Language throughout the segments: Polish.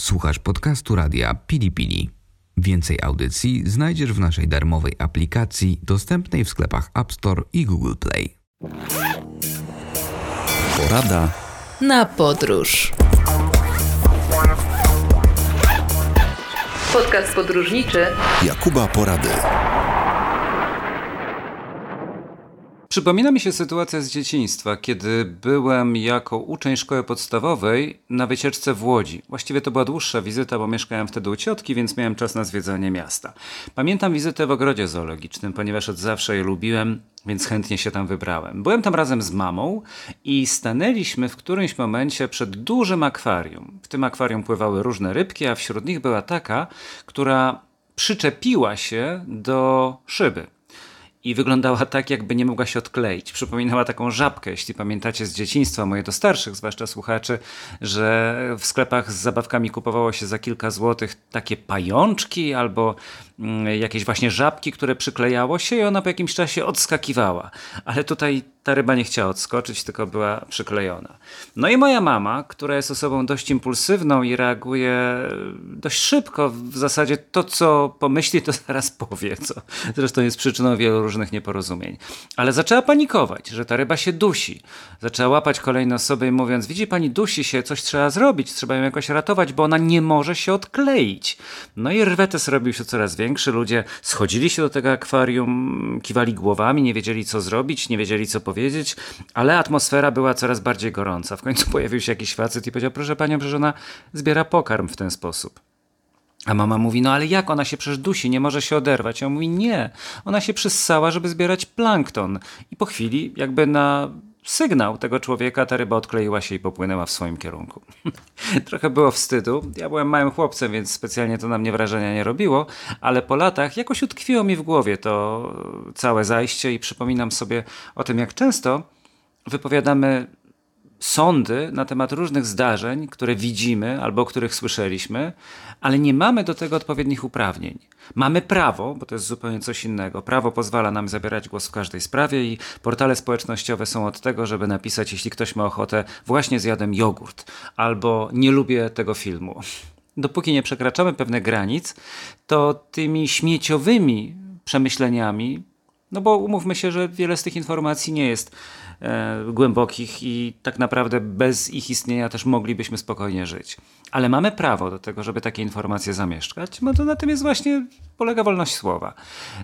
Słuchasz podcastu radia Pili Pili. Więcej audycji znajdziesz w naszej darmowej aplikacji dostępnej w sklepach App Store i Google Play. Porada na podróż. Podcast podróżniczy Jakuba Porady. Przypomina mi się sytuacja z dzieciństwa, kiedy byłem jako uczeń szkoły podstawowej na wycieczce w Łodzi. Właściwie to była dłuższa wizyta, bo mieszkałem wtedy u ciotki, więc miałem czas na zwiedzanie miasta. Pamiętam wizytę w ogrodzie zoologicznym, ponieważ od zawsze je lubiłem, więc chętnie się tam wybrałem. Byłem tam razem z mamą i stanęliśmy w którymś momencie przed dużym akwarium. W tym akwarium pływały różne rybki, a wśród nich była taka, która przyczepiła się do szyby i wyglądała tak, jakby nie mogła się odkleić. Przypominała taką żabkę, jeśli pamiętacie z dzieciństwa, moje do starszych, zwłaszcza słuchaczy, że w sklepach z zabawkami kupowało się za kilka złotych takie pajączki albo mm, jakieś właśnie żabki, które przyklejało się i ona po jakimś czasie odskakiwała. Ale tutaj ta ryba nie chciała odskoczyć, tylko była przyklejona. No i moja mama, która jest osobą dość impulsywną i reaguje dość szybko, w zasadzie to, co pomyśli, to zaraz powie, co zresztą jest przyczyną wielu różnych nieporozumień. Ale zaczęła panikować, że ta ryba się dusi. Zaczęła łapać kolejne osoby i mówiąc, widzi pani, dusi się, coś trzeba zrobić, trzeba ją jakoś ratować, bo ona nie może się odkleić. No i rwetes robił się coraz większy, ludzie schodzili się do tego akwarium, kiwali głowami, nie wiedzieli co zrobić, nie wiedzieli co powiedzieć, powiedzieć, ale atmosfera była coraz bardziej gorąca. W końcu pojawił się jakiś facet i powiedział, proszę panią, że ona zbiera pokarm w ten sposób. A mama mówi, no ale jak ona się przecież dusi, nie może się oderwać. A on mówi, nie, ona się przyssała, żeby zbierać plankton. I po chwili, jakby na sygnał tego człowieka, ta ryba odkleiła się i popłynęła w swoim kierunku. Trochę było wstydu. Ja byłem małym chłopcem, więc specjalnie to na mnie wrażenia nie robiło, ale po latach jakoś utkwiło mi w głowie to całe zajście i przypominam sobie o tym, jak często wypowiadamy sądy na temat różnych zdarzeń, które widzimy albo o których słyszeliśmy, ale nie mamy do tego odpowiednich uprawnień. Mamy prawo, bo to jest zupełnie coś innego. Prawo pozwala nam zabierać głos w każdej sprawie i portale społecznościowe są od tego, żeby napisać, jeśli ktoś ma ochotę, właśnie zjadłem jogurt albo nie lubię tego filmu. Dopóki nie przekraczamy pewnych granic, to tymi śmieciowymi przemyśleniami, no bo umówmy się, że wiele z tych informacji nie jest e, głębokich i tak naprawdę bez ich istnienia też moglibyśmy spokojnie żyć. Ale mamy prawo do tego, żeby takie informacje zamieszkać, bo to na tym jest właśnie polega wolność słowa.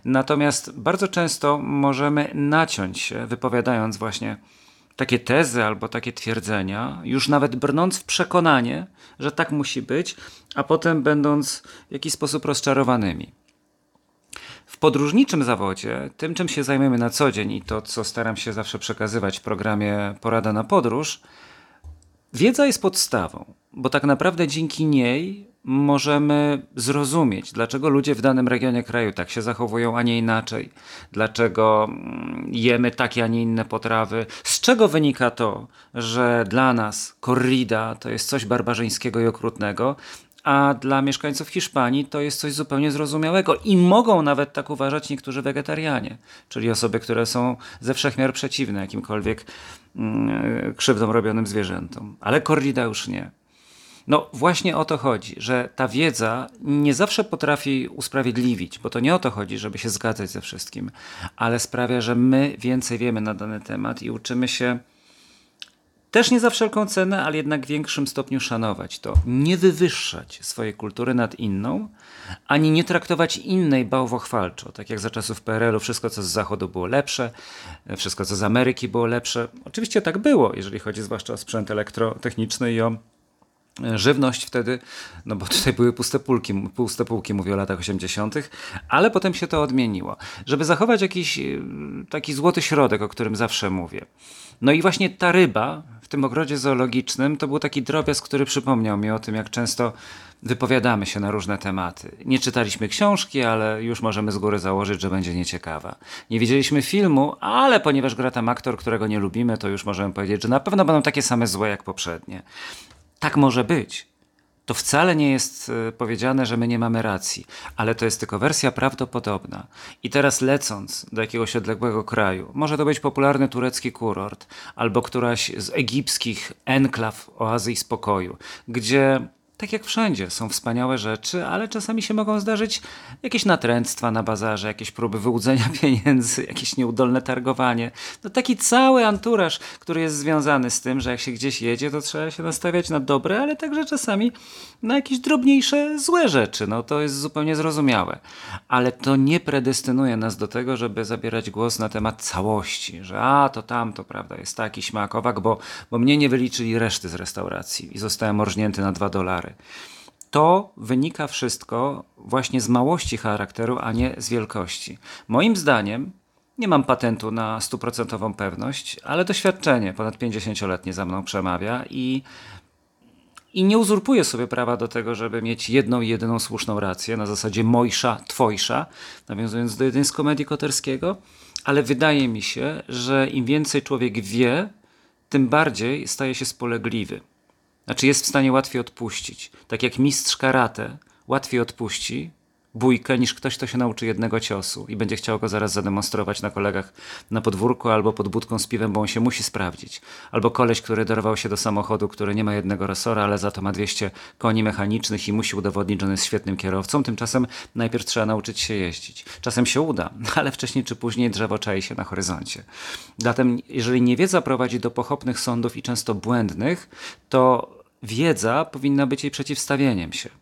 Natomiast bardzo często możemy naciąć się, wypowiadając właśnie takie tezy albo takie twierdzenia, już nawet brnąc w przekonanie, że tak musi być, a potem będąc w jakiś sposób rozczarowanymi. Podróżniczym zawodzie, tym czym się zajmiemy na co dzień i to, co staram się zawsze przekazywać w programie Porada na Podróż, wiedza jest podstawą, bo tak naprawdę dzięki niej możemy zrozumieć, dlaczego ludzie w danym regionie kraju tak się zachowują, a nie inaczej, dlaczego mm, jemy takie, a nie inne potrawy, z czego wynika to, że dla nas korrida to jest coś barbarzyńskiego i okrutnego, a dla mieszkańców Hiszpanii to jest coś zupełnie zrozumiałego i mogą nawet tak uważać niektórzy wegetarianie, czyli osoby, które są ze wszechmiar przeciwne jakimkolwiek mm, krzywdom robionym zwierzętom. Ale korrida już nie. No właśnie o to chodzi, że ta wiedza nie zawsze potrafi usprawiedliwić, bo to nie o to chodzi, żeby się zgadzać ze wszystkim, ale sprawia, że my więcej wiemy na dany temat i uczymy się też nie za wszelką cenę, ale jednak w większym stopniu szanować to. Nie wywyższać swojej kultury nad inną, ani nie traktować innej bałwochwalczo. Tak jak za czasów PRL-u wszystko, co z Zachodu było lepsze, wszystko, co z Ameryki było lepsze. Oczywiście tak było, jeżeli chodzi zwłaszcza o sprzęt elektrotechniczny i o żywność wtedy, no bo tutaj były puste półki, puste półki, mówię o latach 80., ale potem się to odmieniło. Żeby zachować jakiś y, taki złoty środek, o którym zawsze mówię. No i właśnie ta ryba tym ogrodzie zoologicznym to był taki drobiazg, który przypomniał mi o tym, jak często wypowiadamy się na różne tematy. Nie czytaliśmy książki, ale już możemy z góry założyć, że będzie nieciekawa. Nie widzieliśmy filmu, ale ponieważ gra tam aktor, którego nie lubimy, to już możemy powiedzieć, że na pewno będą takie same złe jak poprzednie tak może być. To wcale nie jest e, powiedziane, że my nie mamy racji, ale to jest tylko wersja prawdopodobna. I teraz lecąc do jakiegoś odległego kraju, może to być popularny turecki kurort, albo któraś z egipskich enklaw oazy i spokoju, gdzie tak jak wszędzie, są wspaniałe rzeczy, ale czasami się mogą zdarzyć jakieś natręctwa na bazarze, jakieś próby wyłudzenia pieniędzy, jakieś nieudolne targowanie. No taki cały anturaż, który jest związany z tym, że jak się gdzieś jedzie, to trzeba się nastawiać na dobre, ale także czasami na jakieś drobniejsze złe rzeczy. No to jest zupełnie zrozumiałe. Ale to nie predestynuje nas do tego, żeby zabierać głos na temat całości, że a, to tam, to prawda, jest taki śmakowak, bo, bo mnie nie wyliczyli reszty z restauracji i zostałem orżnięty na dwa dolary. To wynika wszystko właśnie z małości charakteru, a nie z wielkości. Moim zdaniem, nie mam patentu na stuprocentową pewność, ale doświadczenie ponad 50-letnie za mną przemawia i, i nie uzurpuję sobie prawa do tego, żeby mieć jedną jedyną słuszną rację na zasadzie mojsza, twojsza, nawiązując do jednej z komedii Koterskiego, ale wydaje mi się, że im więcej człowiek wie, tym bardziej staje się spolegliwy. Znaczy jest w stanie łatwiej odpuścić. Tak jak mistrz karate łatwiej odpuści bójkę niż ktoś, kto się nauczy jednego ciosu i będzie chciał go zaraz zademonstrować na kolegach na podwórku albo pod budką z piwem, bo on się musi sprawdzić. Albo koleś, który dorwał się do samochodu, który nie ma jednego resora, ale za to ma 200 koni mechanicznych i musi udowodnić, że on jest świetnym kierowcą. Tymczasem najpierw trzeba nauczyć się jeździć. Czasem się uda, ale wcześniej czy później drzewo czai się na horyzoncie. Zatem, jeżeli niewiedza prowadzi do pochopnych sądów i często błędnych, to wiedza powinna być jej przeciwstawieniem się.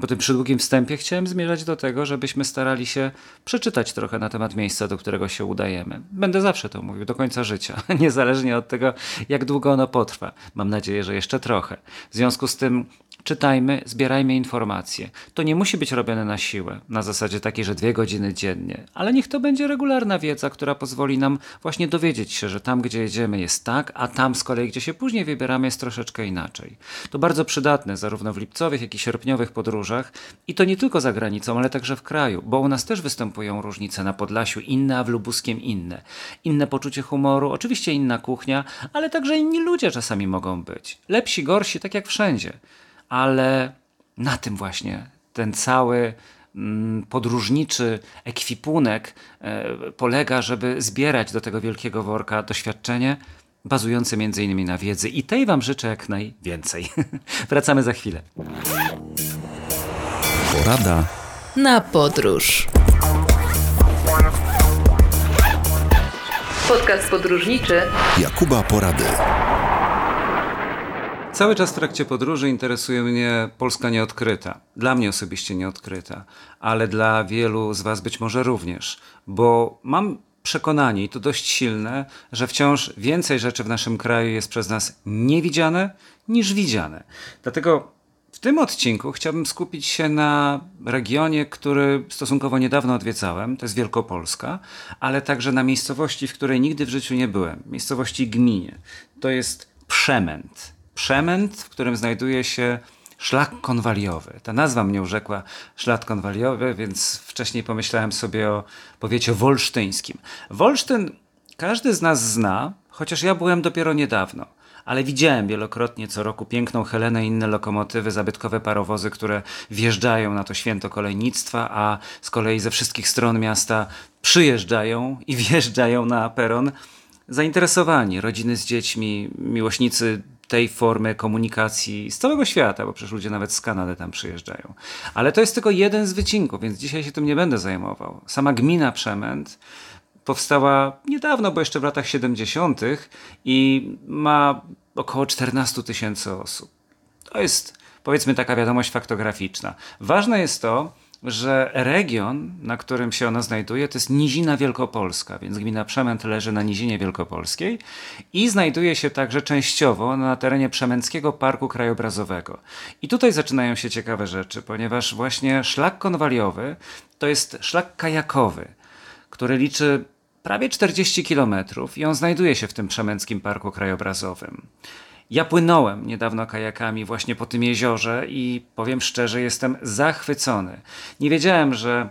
Po tym przydługim wstępie chciałem zmierzać do tego, żebyśmy starali się przeczytać trochę na temat miejsca, do którego się udajemy. Będę zawsze to mówił, do końca życia, niezależnie od tego, jak długo ono potrwa. Mam nadzieję, że jeszcze trochę. W związku z tym czytajmy, zbierajmy informacje. To nie musi być robione na siłę, na zasadzie takiej, że dwie godziny dziennie, ale niech to będzie regularna wiedza, która pozwoli nam właśnie dowiedzieć się, że tam, gdzie jedziemy jest tak, a tam z kolei, gdzie się później wybieramy, jest troszeczkę inaczej. To bardzo przydatne zarówno w lipcowych, jak i sierpniowych podróżach i to nie tylko za granicą, ale także w kraju, bo u nas też występują różnice na Podlasiu, inne, a w Lubuskiem inne. Inne poczucie humoru, oczywiście inna kuchnia, ale także inni ludzie czasami mogą być. Lepsi, gorsi, tak jak wszędzie ale na tym właśnie ten cały mm, podróżniczy ekwipunek e, polega, żeby zbierać do tego wielkiego worka doświadczenie bazujące między innymi na wiedzy i tej wam życzę jak najwięcej. Wracamy za chwilę. Porada na podróż. Podcast podróżniczy Jakuba Porady. Cały czas w trakcie podróży interesuje mnie Polska nieodkryta. Dla mnie osobiście nieodkryta, ale dla wielu z Was być może również, bo mam przekonanie, i to dość silne, że wciąż więcej rzeczy w naszym kraju jest przez nas niewidziane niż widziane. Dlatego w tym odcinku chciałbym skupić się na regionie, który stosunkowo niedawno odwiedzałem, to jest Wielkopolska, ale także na miejscowości, w której nigdy w życiu nie byłem, miejscowości gminie. To jest Przemęt przemęt, w którym znajduje się szlak konwaliowy. Ta nazwa mnie urzekła, szlak konwaliowy, więc wcześniej pomyślałem sobie o powiecie wolsztyńskim. Wolsztyn każdy z nas zna, chociaż ja byłem dopiero niedawno. Ale widziałem wielokrotnie co roku piękną Helenę i inne lokomotywy, zabytkowe parowozy, które wjeżdżają na to święto kolejnictwa, a z kolei ze wszystkich stron miasta przyjeżdżają i wjeżdżają na peron zainteresowani, rodziny z dziećmi, miłośnicy tej formy komunikacji z całego świata, bo przecież ludzie nawet z Kanady tam przyjeżdżają. Ale to jest tylko jeden z wycinków, więc dzisiaj się tym nie będę zajmował. Sama gmina Przemęt powstała niedawno, bo jeszcze w latach 70. i ma około 14 tysięcy osób. To jest powiedzmy taka wiadomość faktograficzna. Ważne jest to, że region, na którym się ona znajduje, to jest Nizina Wielkopolska, więc gmina Przemęt leży na Nizinie Wielkopolskiej i znajduje się także częściowo na terenie Przemęckiego Parku Krajobrazowego. I tutaj zaczynają się ciekawe rzeczy, ponieważ właśnie szlak konwaliowy to jest szlak kajakowy, który liczy prawie 40 kilometrów i on znajduje się w tym Przemęckim Parku Krajobrazowym. Ja płynąłem niedawno kajakami właśnie po tym jeziorze i powiem szczerze, jestem zachwycony. Nie wiedziałem, że.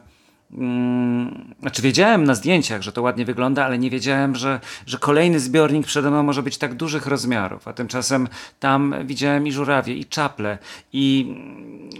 Hmm, znaczy, wiedziałem na zdjęciach, że to ładnie wygląda, ale nie wiedziałem, że, że kolejny zbiornik przede mną może być tak dużych rozmiarów. A tymczasem tam widziałem i żurawie, i czaple, i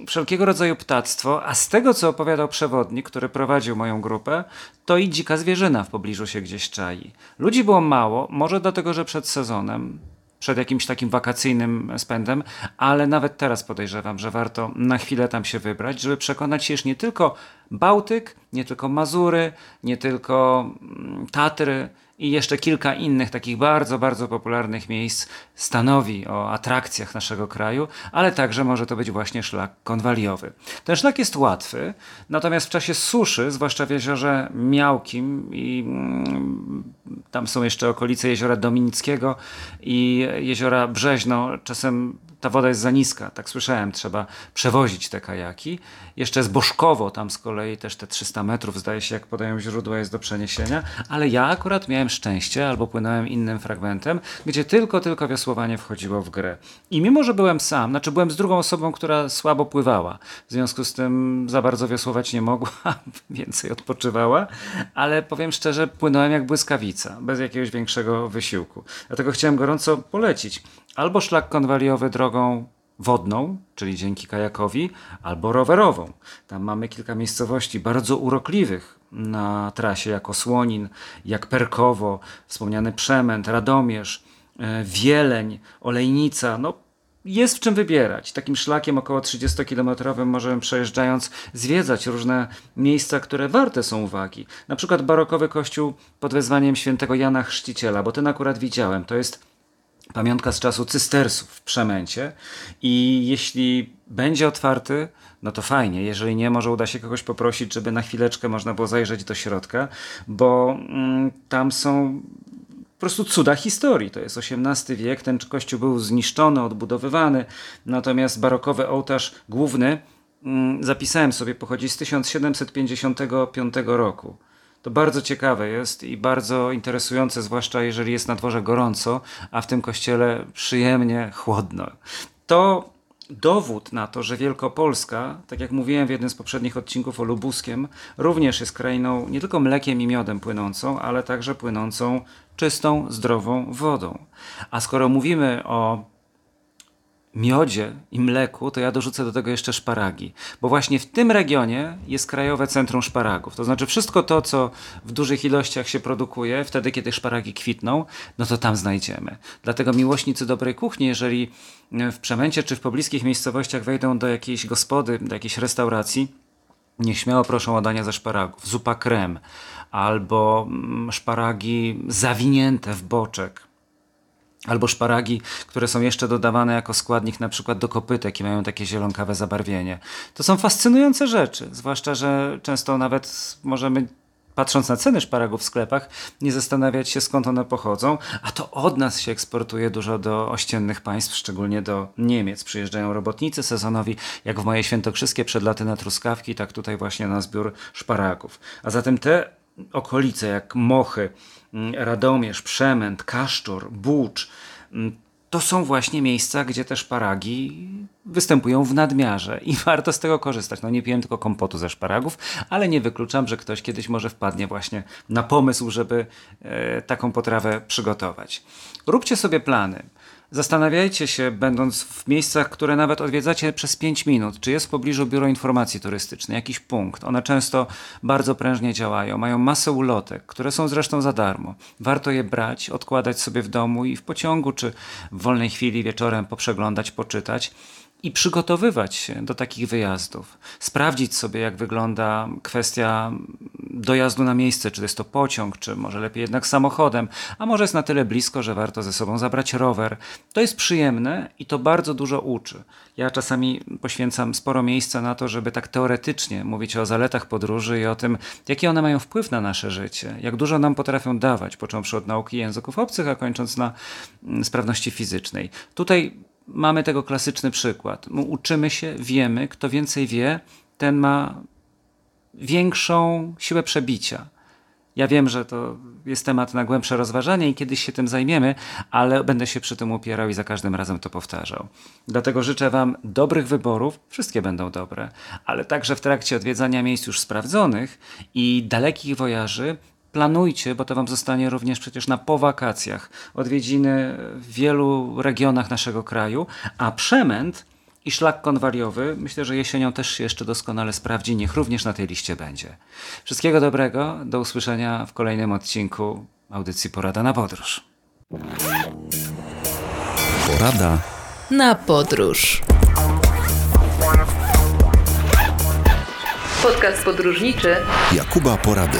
wszelkiego rodzaju ptactwo. A z tego, co opowiadał przewodnik, który prowadził moją grupę, to i dzika zwierzyna w pobliżu się gdzieś czai. Ludzi było mało, może dlatego, że przed sezonem przed jakimś takim wakacyjnym spędem, ale nawet teraz podejrzewam, że warto na chwilę tam się wybrać, żeby przekonać się, że nie tylko Bałtyk, nie tylko Mazury, nie tylko mm, Tatry, i jeszcze kilka innych takich bardzo, bardzo popularnych miejsc stanowi o atrakcjach naszego kraju, ale także może to być właśnie szlak konwaliowy. Ten szlak jest łatwy, natomiast w czasie suszy, zwłaszcza w jeziorze Miałkim i mm, tam są jeszcze okolice jeziora Dominickiego i jeziora Brzeźno, czasem ta woda jest za niska, tak słyszałem, trzeba przewozić te kajaki. Jeszcze z Boszkowo, tam z kolei też te 300 metrów, zdaje się, jak podają źródła, jest do przeniesienia, ale ja akurat miałem szczęście, albo płynąłem innym fragmentem, gdzie tylko, tylko wiosłowanie wchodziło w grę. I mimo, że byłem sam, znaczy byłem z drugą osobą, która słabo pływała, w związku z tym za bardzo wiosłować nie mogła, więcej odpoczywała, ale powiem szczerze, płynąłem jak błyskawica, bez jakiegoś większego wysiłku. Dlatego chciałem gorąco polecić albo szlak konwaliowy drogą wodną, czyli dzięki kajakowi, albo rowerową. Tam mamy kilka miejscowości bardzo urokliwych na trasie, jako Słonin, jak Perkowo, wspomniany Przemęt, Radomierz, e, Wieleń, Olejnica. No, jest w czym wybierać. Takim szlakiem około 30-kilometrowym możemy przejeżdżając zwiedzać różne miejsca, które warte są uwagi. Na przykład barokowy kościół pod wezwaniem świętego Jana Chrzciciela, bo ten akurat widziałem. To jest pamiątka z czasu cystersów w Przemęcie i jeśli będzie otwarty, no to fajnie. Jeżeli nie, może uda się kogoś poprosić, żeby na chwileczkę można było zajrzeć do środka, bo mm, tam są po prostu cuda historii. To jest XVIII wiek, ten kościół był zniszczony, odbudowywany, natomiast barokowy ołtarz główny, mm, zapisałem sobie, pochodzi z 1755 roku. To bardzo ciekawe jest i bardzo interesujące, zwłaszcza jeżeli jest na dworze gorąco, a w tym kościele przyjemnie chłodno. To dowód na to, że Wielkopolska, tak jak mówiłem w jednym z poprzednich odcinków o Lubuskiem, również jest krainą nie tylko mlekiem i miodem płynącą, ale także płynącą czystą, zdrową wodą. A skoro mówimy o miodzie i mleku, to ja dorzucę do tego jeszcze szparagi. Bo właśnie w tym regionie jest Krajowe Centrum Szparagów. To znaczy wszystko to, co w dużych ilościach się produkuje, wtedy kiedy szparagi kwitną, no to tam znajdziemy. Dlatego miłośnicy dobrej kuchni, jeżeli w Przemęcie czy w pobliskich miejscowościach wejdą do jakiejś gospody, do jakiejś restauracji, niech śmiało proszą o dania ze szparagów. Zupa krem albo mm, szparagi zawinięte w boczek albo szparagi, które są jeszcze dodawane jako składnik na przykład do kopytek i mają takie zielonkawe zabarwienie. To są fascynujące rzeczy, zwłaszcza, że często nawet możemy patrząc na ceny szparagów w sklepach, nie zastanawiać się skąd one pochodzą, a to od nas się eksportuje dużo do ościennych państw, szczególnie do Niemiec. Przyjeżdżają robotnicy sezonowi, jak w moje świętokrzyskie przed laty na truskawki, tak tutaj właśnie na zbiór szparagów. A zatem te okolice jak Mochy, mm, Radomierz, Przemęt, Kaszczor, Bucz, mm, to są właśnie miejsca, gdzie te szparagi występują w nadmiarze i warto z tego korzystać. No nie piję tylko kompotu ze szparagów, ale nie wykluczam, że ktoś kiedyś może wpadnie właśnie na pomysł, żeby e, taką potrawę przygotować. Róbcie sobie plany. Zastanawiajcie się, będąc w miejscach, które nawet odwiedzacie przez 5 minut, czy jest w pobliżu biuro informacji turystycznej, jakiś punkt. One często bardzo prężnie działają, mają masę ulotek, które są zresztą za darmo. Warto je brać, odkładać sobie w domu i w pociągu, czy w wolnej chwili wieczorem poprzeglądać, poczytać i przygotowywać się do takich wyjazdów. Sprawdzić sobie, jak wygląda kwestia dojazdu na miejsce, czy jest to pociąg, czy może lepiej jednak samochodem, a może jest na tyle blisko, że warto ze sobą zabrać rower. To jest przyjemne i to bardzo dużo uczy. Ja czasami poświęcam sporo miejsca na to, żeby tak teoretycznie mówić o zaletach podróży i o tym, jaki one mają wpływ na nasze życie, jak dużo nam potrafią dawać, począwszy od nauki języków obcych, a kończąc na mm, sprawności fizycznej. Tutaj mamy tego klasyczny przykład. Uczymy się, wiemy, kto więcej wie, ten ma większą siłę przebicia. Ja wiem, że to jest temat na głębsze rozważanie i kiedyś się tym zajmiemy, ale będę się przy tym upierał i za każdym razem to powtarzał. Dlatego życzę Wam dobrych wyborów, wszystkie będą dobre, ale także w trakcie odwiedzania miejsc już sprawdzonych i dalekich wojaży planujcie, bo to Wam zostanie również przecież na po wakacjach odwiedziny w wielu regionach naszego kraju, a przemęt i szlak konwaliowy myślę, że jesienią też się jeszcze doskonale sprawdzi, niech również na tej liście będzie. Wszystkiego dobrego, do usłyszenia w kolejnym odcinku audycji Porada na Podróż. Porada na podróż. Podcast podróżniczy Jakuba Porady.